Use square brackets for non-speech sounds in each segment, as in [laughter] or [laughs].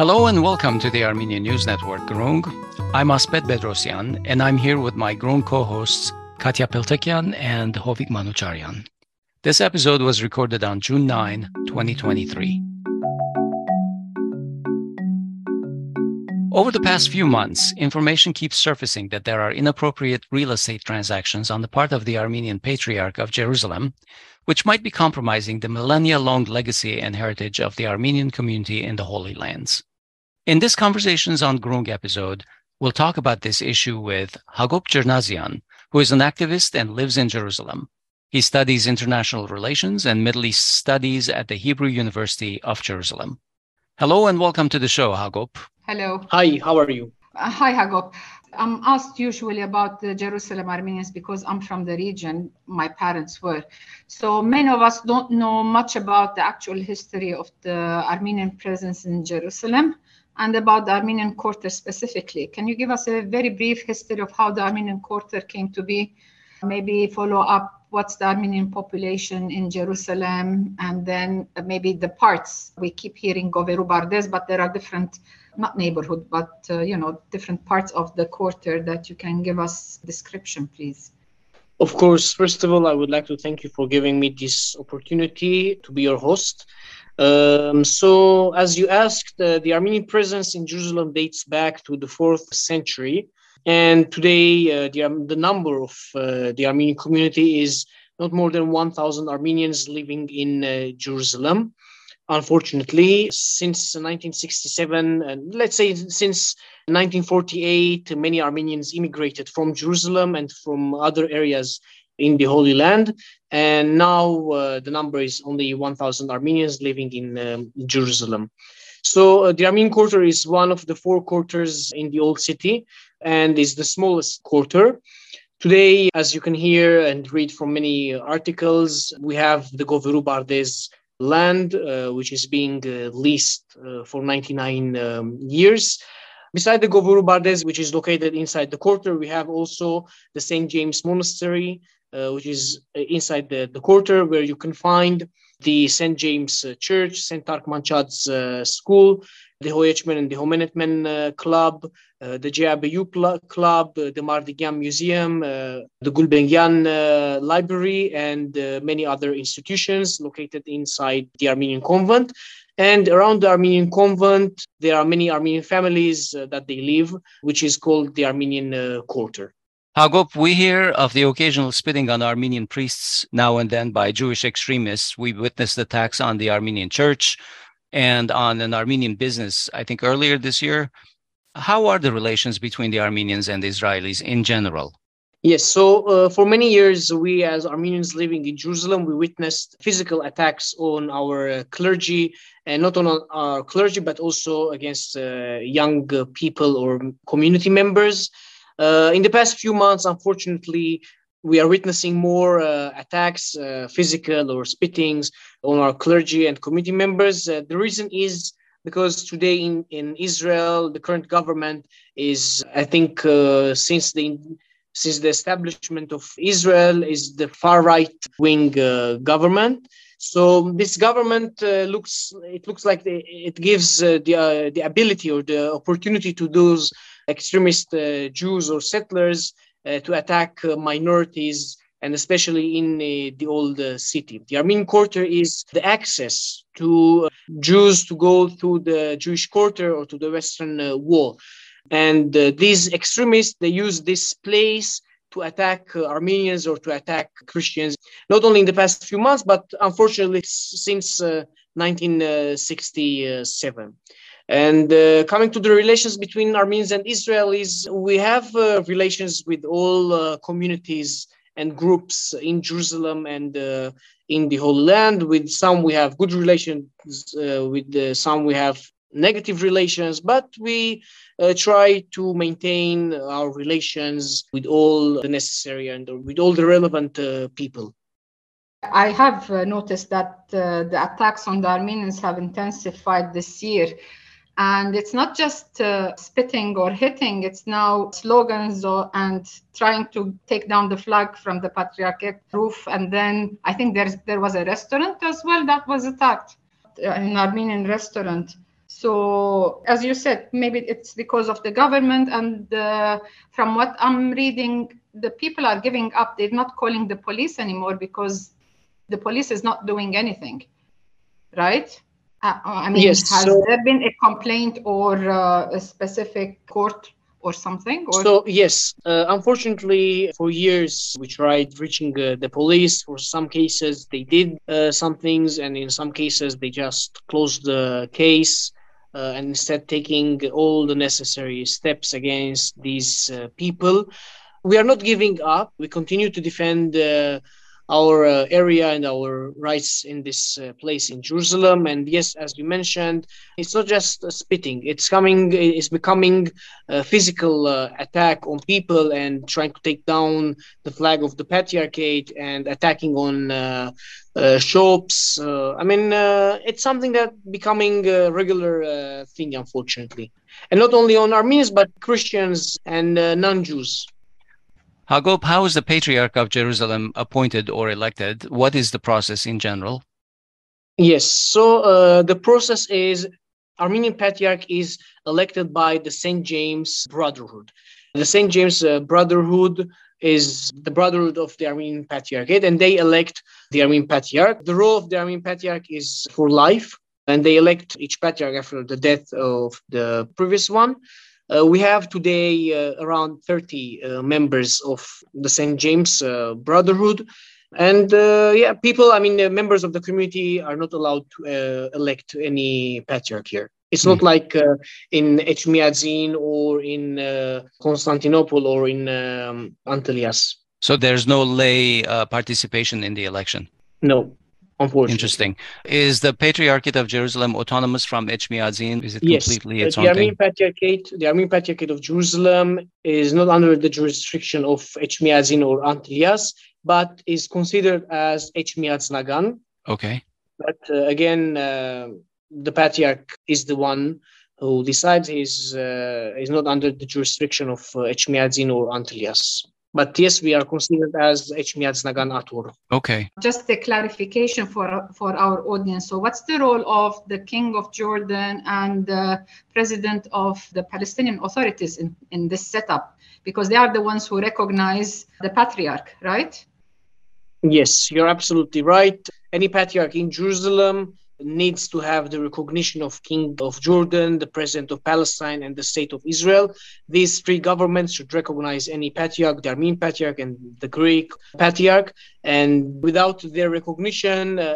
Hello and welcome to the Armenian News Network, Groong. I'm Asbed Bedrossian, and I'm here with my Groong co-hosts Katia Peltekian and Hovik Manucharyan. This episode was recorded on June 9, 2023. Over the past few months, information keeps surfacing that there are inappropriate real estate transactions on the part of the Armenian Patriarch of Jerusalem, which might be compromising the millennia long legacy and heritage of the Armenian community in the Holy Lands. In this Conversations on Groong episode, we'll talk about this issue with Hagop Djernazian, who is an activist and lives in Jerusalem. He studies international relations and Middle East studies at the Hebrew University of Jerusalem. Hello and welcome to the show, Hagop. Hello. Hi, how are you? Uh, hi, Hagop. I'm asked usually about the Jerusalem Armenians because I'm from the region, my parents were. So many of us don't know much about the actual history of the Armenian presence in Jerusalem and about the Armenian Quarter specifically. Can you give us a very brief history of how the Armenian Quarter came to be? Maybe follow up what's the Armenian population in Jerusalem, and then maybe the parts. We keep hearing Goveru Bardes, but there are different, not neighborhood, but uh, you know, different parts of the quarter that you can give us description, please. Of course, first of all, I would like to thank you for giving me this opportunity to be your host. Um, so, as you asked, uh, the Armenian presence in Jerusalem dates back to the fourth century. And today, uh, the, the number of uh, the Armenian community is not more than 1,000 Armenians living in uh, Jerusalem. Unfortunately, since 1967, and let's say since 1948, many Armenians immigrated from Jerusalem and from other areas in the Holy Land. And now uh, the number is only 1,000 Armenians living in um, Jerusalem. So uh, the Armenian quarter is one of the four quarters in the old city and is the smallest quarter. Today, as you can hear and read from many articles, we have the Goveru Bardes land, uh, which is being uh, leased uh, for 99 um, years. Beside the Goveru Bardes, which is located inside the quarter, we have also the St. James Monastery, uh, which is uh, inside the, the quarter, where you can find the St. James uh, Church, St. Tark Manchad's uh, School, the Hoyechman and the Homenetmen uh, Club, uh, the JABU pl- Club, uh, the Mardigian Museum, uh, the Gulbenkian uh, Library, and many other institutions located inside the Armenian convent. And around the Armenian convent, there are many Armenian families that they live, which is called the Armenian Quarter. Hagop, we hear of the occasional spitting on Armenian priests now and then by Jewish extremists. We witnessed attacks on the Armenian church and on an Armenian business, I think earlier this year. How are the relations between the Armenians and the Israelis in general? Yes, so uh, for many years, we as Armenians living in Jerusalem, we witnessed physical attacks on our uh, clergy, and not only on our clergy, but also against uh, young people or community members. Uh, in the past few months, unfortunately, we are witnessing more uh, attacks, uh, physical or spittings on our clergy and community members. Uh, the reason is because today in, in Israel, the current government is, I think, uh, since the since the establishment of Israel is the far right wing uh, government. So this government uh, looks it looks like the, it gives the the ability or the opportunity to those extremist Jews or settlers uh, to attack uh, minorities and especially in uh, the old city. The Armenian quarter is the access to Jews to go through the Jewish quarter or to the Western Wall. And these extremists, they use this place to attack uh, Armenians or to attack Christians, not only in the past few months, but unfortunately since uh, 1967. And uh, coming to the relations between Armenians and Israelis, we have uh, relations with all uh, communities and groups in Jerusalem and uh, in the Holy Land. With some, we have good relations. Uh, with uh, some, we have negative relations. But we try to maintain our relations with all the necessary and with all the relevant people. I have noticed that the attacks on the Armenians have intensified this year. And it's not just uh, spitting or hitting, it's now slogans or, and trying to take down the flag from the patriarchate roof. And then I think there's, there was a restaurant as well that was attacked, uh, an Armenian restaurant. So, as you said, maybe it's because of the government. And uh, from what I'm reading, the people are giving up. They're not calling the police anymore because the police is not doing anything, right? Uh, I mean, Yes, has so- there been a complaint or uh, a specific court or something? Or So yes, uh, unfortunately, for years we tried reaching uh, the police. For some cases, they did uh, some things, and in some cases, they just closed the case uh, and instead taking all the necessary steps against these uh, people. We are not giving up. We continue to defend. Our uh, area and our rights in this uh, place in Jerusalem. And yes, as you mentioned, it's not just uh, spitting; it's coming, it's becoming a physical uh, attack on people and trying to take down the flag of the patriarchate and attacking on uh, uh, shops. I mean, it's something that becoming a regular thing, unfortunately, and not only on Armenians but Christians and non-Jews. Hagop, how is the Patriarch of Jerusalem appointed or elected? What is the process in general? Yes. So uh, the process is Armenian Patriarch is elected by the St. James Brotherhood. The St. James uh, Brotherhood is the brotherhood of the Armenian Patriarchate, and they elect the Armenian Patriarch. The role of the Armenian Patriarch is for life, and they elect each Patriarch after the death of the previous one. Uh, we have today uh, around 30 uh, members of the St. James uh, Brotherhood. And uh, yeah, people, I mean, the members of the community are not allowed to uh, elect any patriarch here. It's not like uh, in Echmiadzin or in uh, Constantinople or in um, Antelias. So there's no lay uh, participation in the election. No, unfortunately. Interesting. Is the Patriarchate of Jerusalem autonomous from Echmiadzin? Is it Yes, completely uh, its the own Armenian? Patriarchate, the Armenian Patriarchate of Jerusalem is not under the jurisdiction of Echmiadzin or Antelias, but is considered as Echmiadz Nagan. Okay. But uh, again, uh, the patriarch is the one who decides. He's uh, is not under the jurisdiction of uh, Echmiadzin or Antelias. But yes, we are considered as Echmiadz Nagan Atur. Okay. just a clarification for for our audience. So, what's the role of the King of Jordan and the President of the Palestinian authorities in, in this setup? Because they are the ones who recognize the patriarch, right? Yes, you're absolutely right. Any patriarch in Jerusalem needs to have the recognition of King of Jordan, the President of Palestine, and the State of Israel. These three governments should recognize any patriarch, the Armenian patriarch and the Greek patriarch. And without their recognition, uh,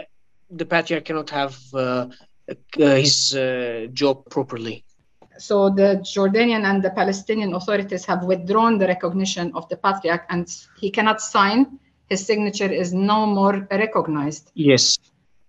the patriarch cannot have uh, uh, his uh, job properly. So the Jordanian and the Palestinian authorities have withdrawn the recognition of the patriarch, and he cannot sign. His signature is no more recognized. Yes.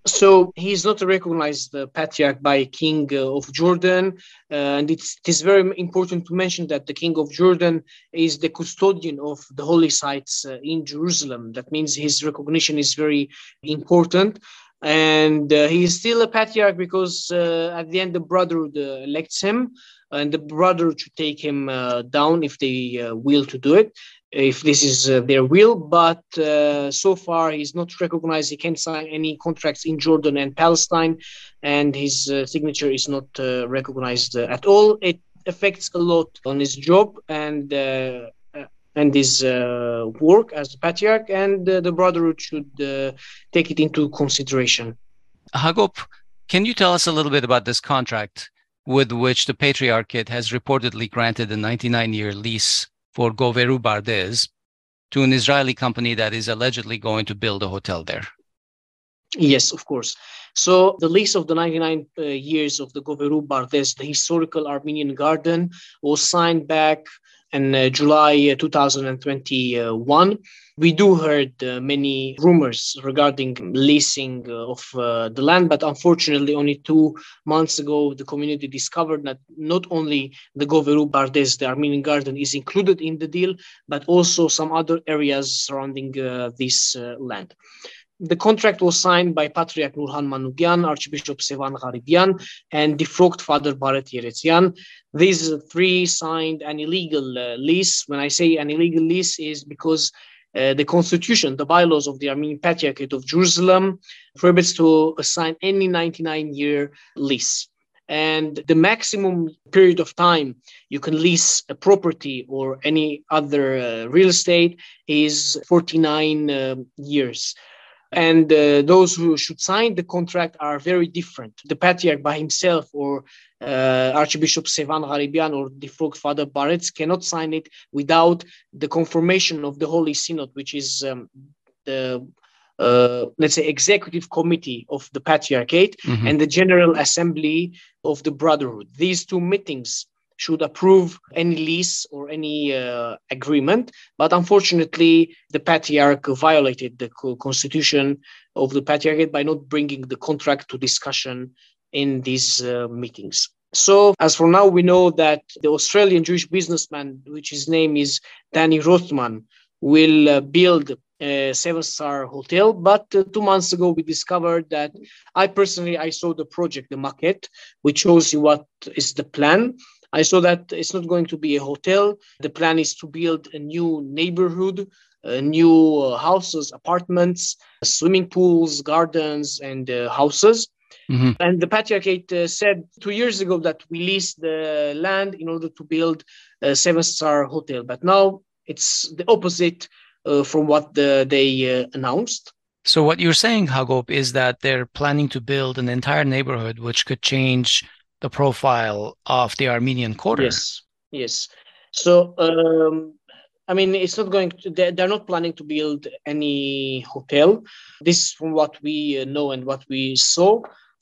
So he's not recognized the patriarch by King uh, of Jordan, uh, and it's it is very important to mention that the King of Jordan is the custodian of the holy sites uh, in Jerusalem. That means his recognition is very important, and uh, he is still a patriarch because uh, at the end the brotherhood uh, elects him, and the brotherhood should take him uh, down if they uh, will to do it if this is uh, their will, but uh, so far he's not recognized. He can't sign any contracts in Jordan and Palestine, and his uh, signature is not uh, recognized uh, at all. It affects a lot on his job and uh, and his work as a patriarch, and the brotherhood should take it into consideration. Hagop, can you tell us a little bit about this contract with which the Patriarchate has reportedly granted a 99 year lease for Goveru Bardez to an Israeli company that is allegedly going to build a hotel there? Yes, of course. So the lease of the 99 uh, years of the Goveru Bardes, the historical Armenian garden, was signed back in uh, July uh, 2021. We do heard uh, many rumors regarding leasing of the land, but unfortunately, only two months ago, the community discovered that not only the Goveru Bardes, the Armenian garden, is included in the deal, but also some other areas surrounding this land. The contract was signed by Patriarch Nourhan Manougian, Archbishop Sevan Gharibian, and defrocked Father Yeretsian. These three signed an illegal uh, lease. When I say an illegal lease, is because uh, the constitution, the bylaws of the Armenian Patriarchate of Jerusalem, prohibits to assign any 99-year lease. and the maximum period of time you can lease a property or any other uh, real estate is 49 uh, years and uh, those who should sign the contract are very different the patriarch by himself or uh, archbishop sevan gharibian or the Frog father baret cannot sign it without the confirmation of the holy synod which is um, the uh, let's say executive committee of the patriarchate mm-hmm. and the general assembly of the brotherhood these two meetings should approve any lease or any uh, agreement. But unfortunately the patriarch violated the constitution of the patriarchate by not bringing the contract to discussion in these uh, meetings. So as for now we know that the australian jewish businessman which his name is danny rothman will uh, build a seven star hotel. But uh, two months ago we discovered that i personally i saw the project the maquette which shows you what is the plan i saw that it's not going to be a hotel the plan is to build a new neighborhood uh, new uh, houses apartments swimming pools gardens and uh, houses Mm-hmm. And the patriarchate uh, said two years ago that we leased the land in order to build a seven star hotel. But now it's the opposite uh, from what the, they uh, announced. So what you're saying, Hagop, is that they're planning to build an entire neighborhood which could change the profile of the Armenian quarter. Yes, yes. So um, I mean, it's not going to. They're, not planning to build any hotel. This, from what we uh, know and what we saw,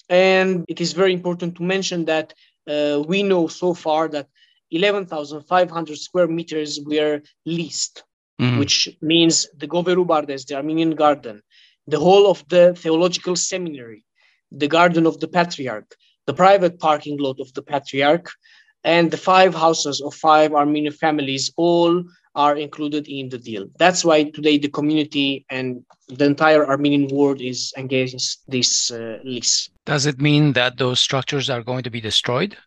and it is very important to mention that uh, we know so far that 11,500 square meters were leased mm-hmm. which means the Goveru Bardes, the Armenian garden, the whole of the theological seminary, the garden of the patriarch, the private parking lot of the patriarch, and the five houses of five Armenian families all are included in the deal. That's why today the community and the entire Armenian world is engaged in this uh, lease. Does it mean that those structures are going to be destroyed?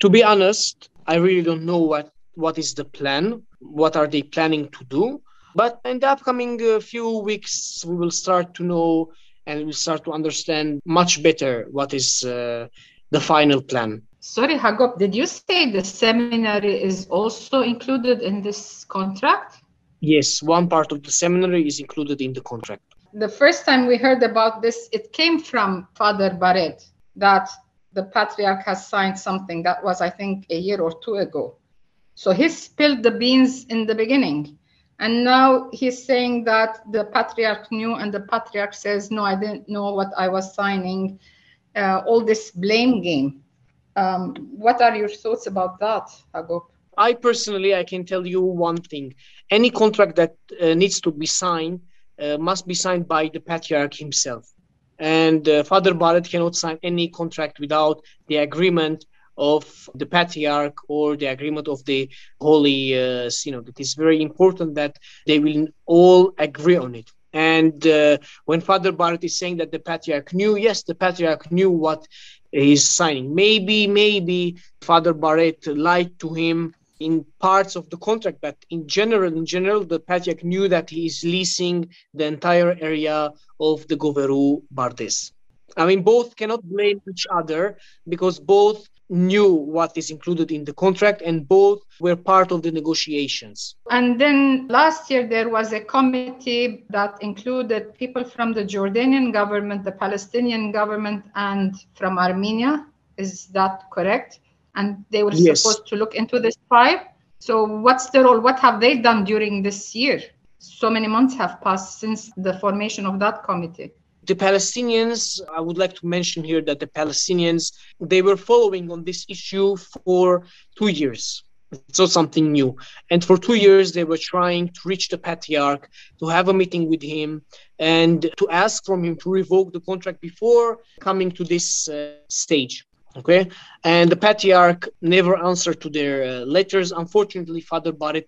To be honest, I really don't know what what is the plan, what are they planning to do. But in the upcoming uh, few weeks, we will start to know and we'll start to understand much better what is uh, the final plan. Sorry, Hagop, did you say the seminary is also included in this contract? Yes, one part of the seminary is included in the contract. The first time we heard about this, it came from Father Baret that the patriarch has signed something that was, I think, a year or two ago. So he spilled the beans in the beginning. And now he's saying that the patriarch knew, and the patriarch says, No, I didn't know what I was signing. Uh, all this blame game. Um, what are your thoughts about that, Hagop? I personally, I can tell you one thing. Any contract that uh, needs to be signed uh, must be signed by the patriarch himself. And uh, Father Baret cannot sign any contract without the agreement of the patriarch or the agreement of the holy uh, synod. It is very important that they will all agree on it. And uh, when Father Baret is saying that the patriarch knew, yes, the patriarch knew what he's signing. Maybe, maybe Father Baret lied to him in parts of the contract, but in general, in general, the patriarch knew that he is leasing the entire area of the Goveru Bardes. I mean, both cannot blame each other because both knew what is included in the contract and both were part of the negotiations. And then last year there was a committee that included people from the Jordanian government, the Palestinian government, and from Armenia. Is that correct? And they were yes. supposed to look into this five. So what's the role? What have they done during this year? So many months have passed since the formation of that committee the palestinians i would like to mention here that the palestinians they were following on this issue for two years. So something new. And for two years they were trying to reach the patriarch to have a meeting with him and to ask from him to revoke the contract before coming to this uh, stage okay? And the patriarch never answered to their uh, letters. Unfortunately father baret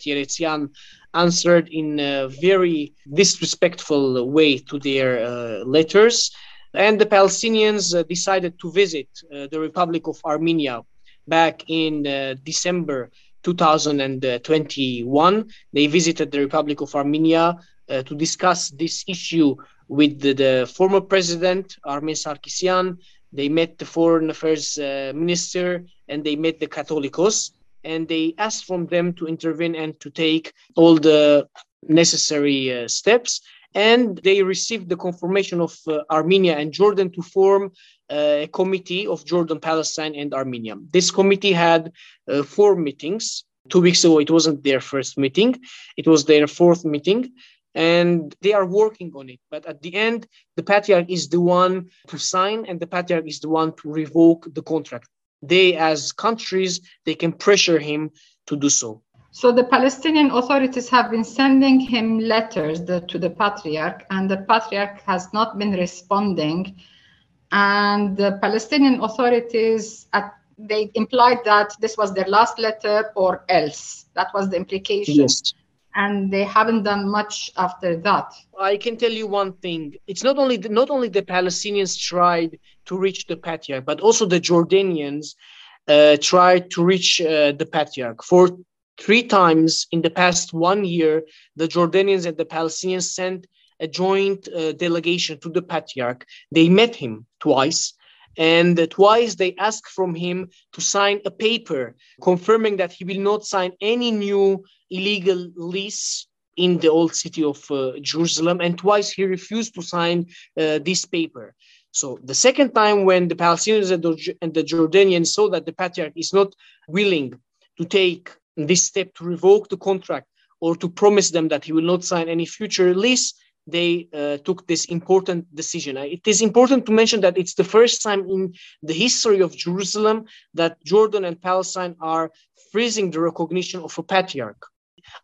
answered in a very disrespectful way to their uh, letters. And the palestinians uh, decided to visit uh, the republic of armenia back in december 2021 they visited the republic of armenia uh, to discuss this issue with the, the former president armen sarkisian. They met the foreign affairs uh, minister and they met the Catholicos and they asked from them to intervene and to take all the necessary uh, steps. And they received the confirmation of uh, Armenia and Jordan to form uh, a committee of Jordan, Palestine, and Armenia. This committee had uh, four meetings. Two weeks ago, it wasn't their first meeting, it was their fourth meeting and they are working on it. But at the end, the patriarch is the one to sign, and the patriarch is the one to revoke the contract. They, as countries, they can pressure him to do so. So the Palestinian authorities have been sending him letters the, to the patriarch, and the patriarch has not been responding. And the Palestinian authorities at they implied that this was their last letter or else. That was the implication. Yes and they haven't done much after that. I can tell you one thing: it's not only the, not only the Palestinians tried to reach the patriarch, but also the Jordanians uh, tried to reach uh, the patriarch. For three times in the past one year, the Jordanians and the Palestinians sent a joint uh, delegation to the patriarch. They met him twice. And twice they asked from him to sign a paper confirming that he will not sign any new illegal lease in the old city of uh, Jerusalem, and twice he refused to sign uh, this paper. So the second time, when the Palestinians and the, and the Jordanians saw that the patriarch is not willing to take this step to revoke the contract or to promise them that he will not sign any future lease, they uh, took this important decision. It is important to mention that it's the first time in the history of Jerusalem that Jordan and Palestine are freezing the recognition of a patriarch.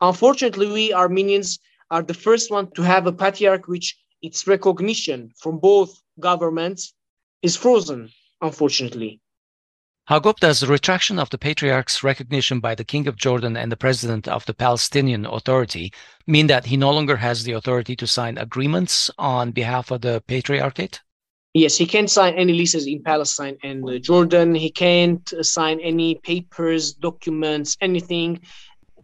Unfortunately, we Armenians are the first one to have a patriarch which its recognition from both governments is frozen, unfortunately. Hagop, does the retraction of the patriarch's recognition by the King of Jordan and the President of the Palestinian Authority mean that he no longer has the authority to sign agreements on behalf of the patriarchate? Yes, he can't sign any leases in Palestine and uh, Jordan. He can't sign any papers, documents, anything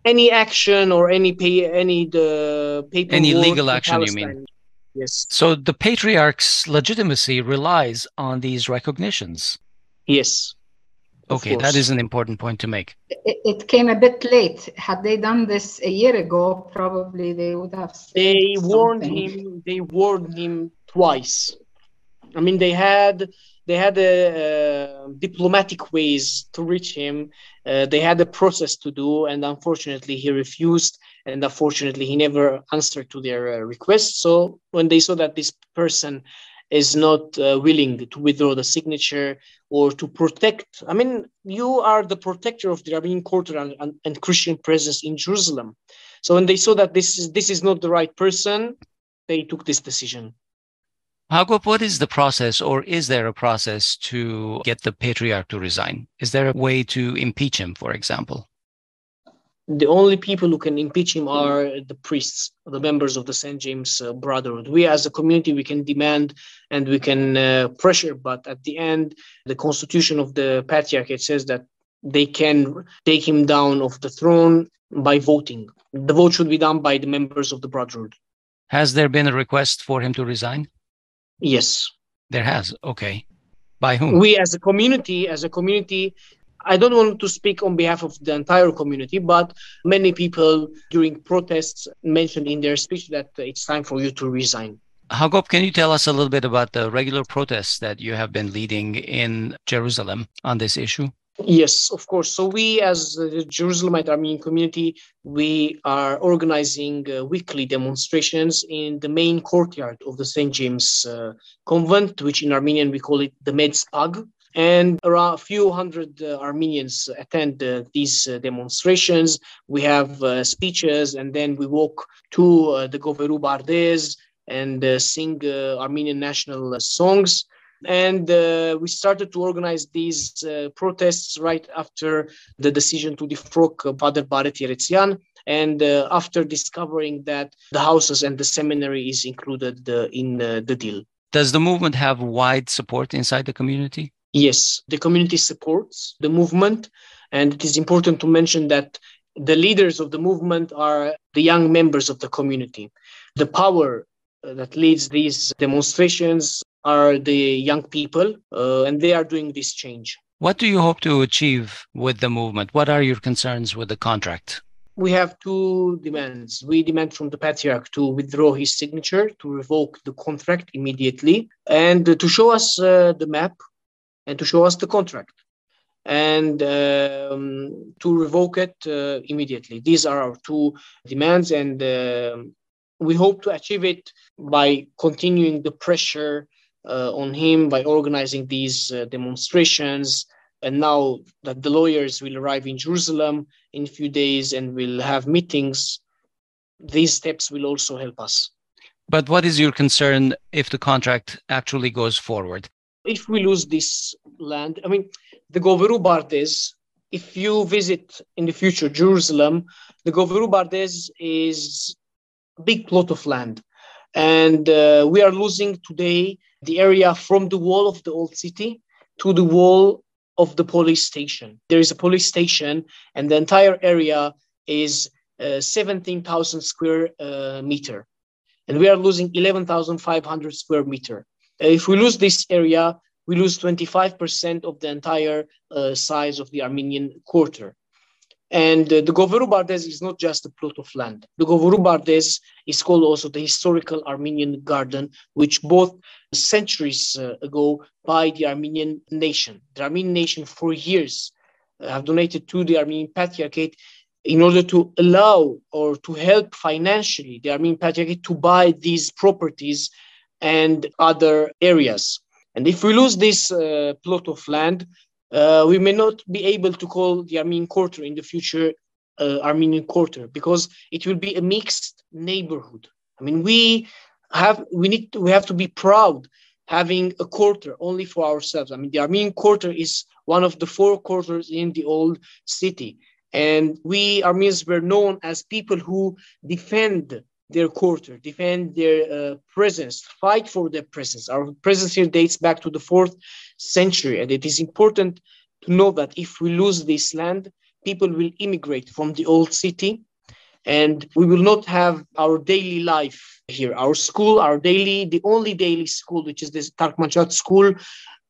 any action or any pay any the paper any legal action you mean? Yes. So the patriarch's legitimacy relies on these recognitions? Yes okay that is an important point to make it, it, came a bit late had they done this a year ago probably they would have they warned him they warned him twice i mean they had they had a, uh, diplomatic ways to reach him. Uh, they had a process to do, and unfortunately, he refused. And unfortunately, he never answered to their uh, request. So when they saw that this person is not uh, willing to withdraw the signature or to protect, I mean, you are the protector of the Armenian quarter and, and, and Christian presence in Jerusalem. So when they saw that this is this is not the right person, they took this decision. Hagop, what is the process, or is there a process to get the patriarch to resign? Is there a way to impeach him, for example? The only people who can impeach him are the priests, the members of the St. James uh, Brotherhood. We, as a community, we can demand and we can uh, pressure, but at the end, the constitution of the patriarchate says that they can take him down off the throne by voting. The vote should be done by the members of the Brotherhood. Has there been a request for him to resign? Yes. There has. Okay. By whom? We as a community, as a community, I don't want to speak on behalf of the entire community, but many people during protests mentioned in their speech that it's time for you to resign. Hagop, can you tell us a little bit about the regular protests that you have been leading in Jerusalem on this issue? Yes, of course. So we, as the Jerusalemite Armenian community, we are organizing uh, weekly demonstrations in the main courtyard of the St. James uh, Convent, which in Armenian we call it the Medspag. And around a few hundred uh, Armenians attend uh, these uh, demonstrations. We have uh, speeches, and then we walk to the Goveru Bardes and sing Armenian national songs and uh, we started to organize these uh, protests right after the decision to defrock uh, Father Baret Yeretzian. And uh, after discovering that the houses and the seminary is included uh, in uh, the deal. Does the movement have wide support inside the community? Yes, the community supports the movement. And it is important to mention that the leaders of the movement are the young members of the community. The power that leads these demonstrations are the young people, uh, and they are doing this change. What do you hope to achieve with the movement? What are your concerns with the contract? We have two demands. We demand from the patriarch to withdraw his signature, to revoke the contract immediately, and to show us uh, the map and to show us the contract and um, to revoke it uh, immediately. These are our two demands, and uh, we hope to achieve it by continuing the pressure uh, on him by organizing these uh, demonstrations. And now that the lawyers will arrive in Jerusalem in a few days and will have meetings, these steps will also help us. But what is your concern if the contract actually goes forward? If we lose this land, I mean, the Goveru Bardes, if you visit in the future Jerusalem, the Goveru Bardes is a big plot of land. And uh, we are losing today the area from the wall of the old city to the wall of the police station. There is a police station, and the entire area is uh, 17,000 square uh, meter. And we are losing 11,500 square meter. If we lose this area, we lose 25% of the entire uh, size of the Armenian quarter. And uh, the Goveru Bardes is not just a plot of land. The Goveru Bardes is called also the historical Armenian garden, which both centuries uh, ago by the Armenian nation. The Armenian nation for years uh, have donated to the Armenian Patriarchate in order to allow or to help financially the Armenian Patriarchate to buy these properties and other areas. And if we lose this uh, plot of land, uh, we may not be able to call the Armenian quarter in the future uh, Armenian quarter because it will be a mixed neighborhood. I mean, we have we need to, we have to be proud having a quarter only for ourselves. I mean, the Armenian quarter is one of the four quarters in the old city, and we Armenians were known as people who defend their quarter, defend their uh, presence, fight for their presence. Our presence here dates back to the fourth century, and it is important to know that if we lose this land, people will immigrate from the old city, and we will not have our daily life here. Our school, our daily, the only daily school, which is this Tarkmanchat school,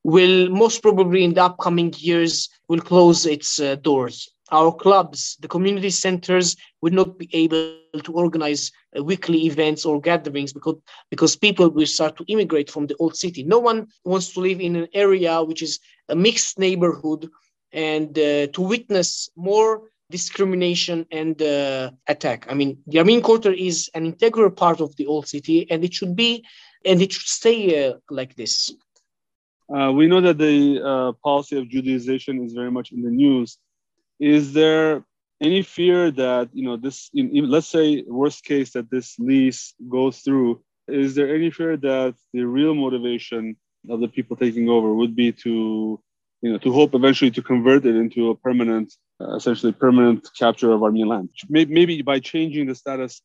will most probably in the upcoming years will close its uh, doors our clubs, the community centers would not be able to organize uh, weekly events or gatherings because, because people will start to immigrate from the old city. No one wants to live in an area which is a mixed neighborhood and uh, to witness more discrimination and uh, attack. I mean, the Armenian Quarter is an integral part of the old city and it should be and it should stay uh, like this. Uh, we know that the uh, policy of Judaization is very much in the news is there any fear that you know this in, let's say worst case that this lease goes through is there any fear that the real motivation of the people taking over would be to you know to hope eventually to convert it into a permanent uh, essentially permanent capture of armenian land? Maybe, maybe by changing the status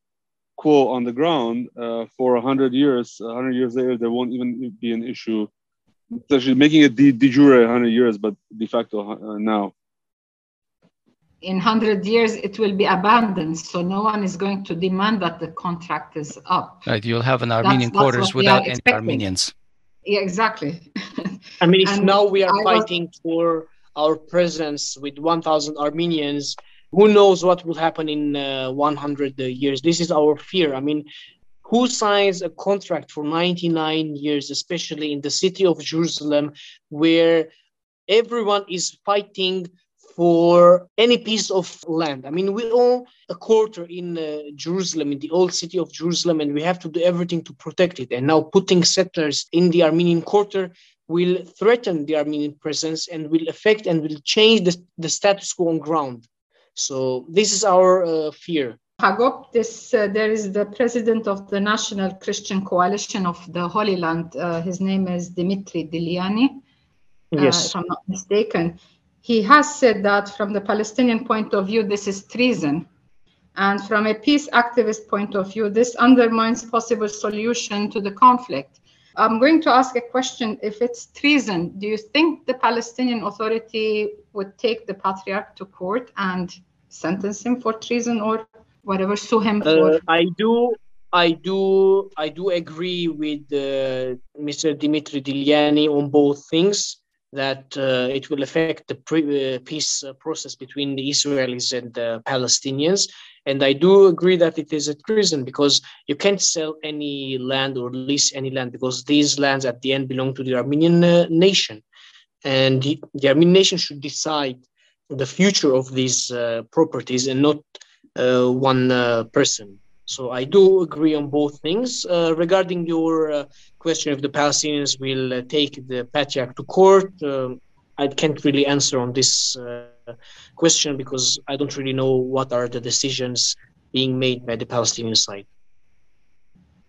quo on the ground uh, for 100 years 100 years later there won't even be an issue. Essentially making it de, de jure 100 years but de facto uh, now in 100 years it will be abandoned so no one is going to demand that the contract is up. Right you'll have an armenian that's, quarters that's without any armenians. Yeah exactly. I mean if [laughs] and now we are I fighting was... for our presence with 1000 armenians who knows what will happen in uh, 100 years? This is our fear. I mean who signs a contract for 99 years especially in the city of jerusalem where everyone is fighting for any piece of land. I mean, we own a quarter in uh, Jerusalem, in the old city of Jerusalem, and we have to do everything to protect it. And now putting settlers in the Armenian quarter will threaten the Armenian presence and will affect and will change the, the status quo on ground. So this is our uh, fear. Hagop, this uh, there is the president of the National Christian Coalition of the Holy Land. Uh, his name is Dimitri Diliani, uh, yes. if I'm not mistaken he has said that from the Palestinian point of view, this is treason. And from a peace activist point of view, this undermines possible solution to the conflict. I'm going to ask a question. If it's treason, do you think the Palestinian Authority would take the patriarch to court and sentence him for treason or whatever, sue him uh, for? I do. I do I do agree with uh, Mr. Dimitri Diliani on both things that uh, it will affect the pre- uh, peace uh, process between the Israelis and the Palestinians. And I do agree that it is a treason because you can't sell any land or lease any land because these lands at the end belong to the Armenian uh, nation. And the, the, Armenian nation should decide the future of these uh, properties and not uh, one person. So I do agree on both things. Uh, regarding your uh, question if the Palestinians will uh, take the patriarch to court, um, I can't really answer on this uh, question because I don't really know what are the decisions being made by the Palestinian side.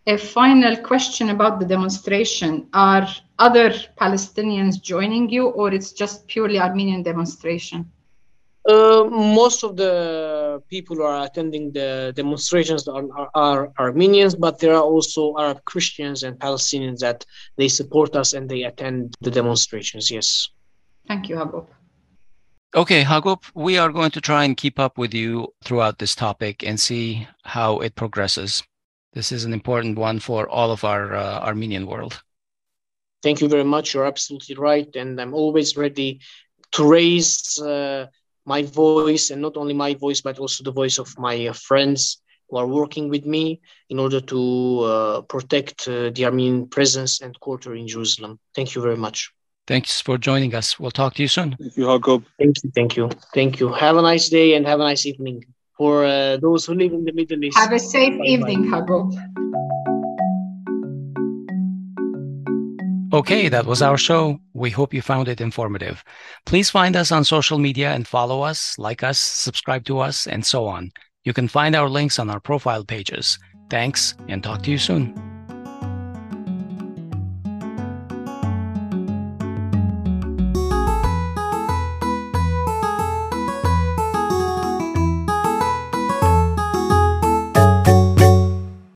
A final question about the demonstration. Are other Palestinians joining you or it's just purely Armenian demonstration? Uh, most of the people who are attending the demonstrations are, are, are, Armenians, but there are also Arab Christians and Palestinians that they support us and they attend the demonstrations. Yes. Thank you, Hagop. Okay, Hagop, we are going to try and keep up with you throughout this topic and see how it progresses. This is an important one for all of our uh, Armenian world. Thank you very much. You're absolutely right. And I'm always ready to raise. Uh, my voice and not only my voice but also the voice of my uh, friends who are working with me in order to uh, protect uh, the armenian presence and quarter in jerusalem. Thank you very much. Thanks for joining us. We'll talk to you soon. Thank you Hagop. thank you thank you thank you. Have a nice day and have a nice evening. For uh, those who live in the middle east. Have a safe bye evening Hagop. Okay, that was our show. We hope you found it informative. Please find us on social media and follow us, like us, subscribe to us, and so on. You can find our links on our profile pages. Thanks, and talk to you soon.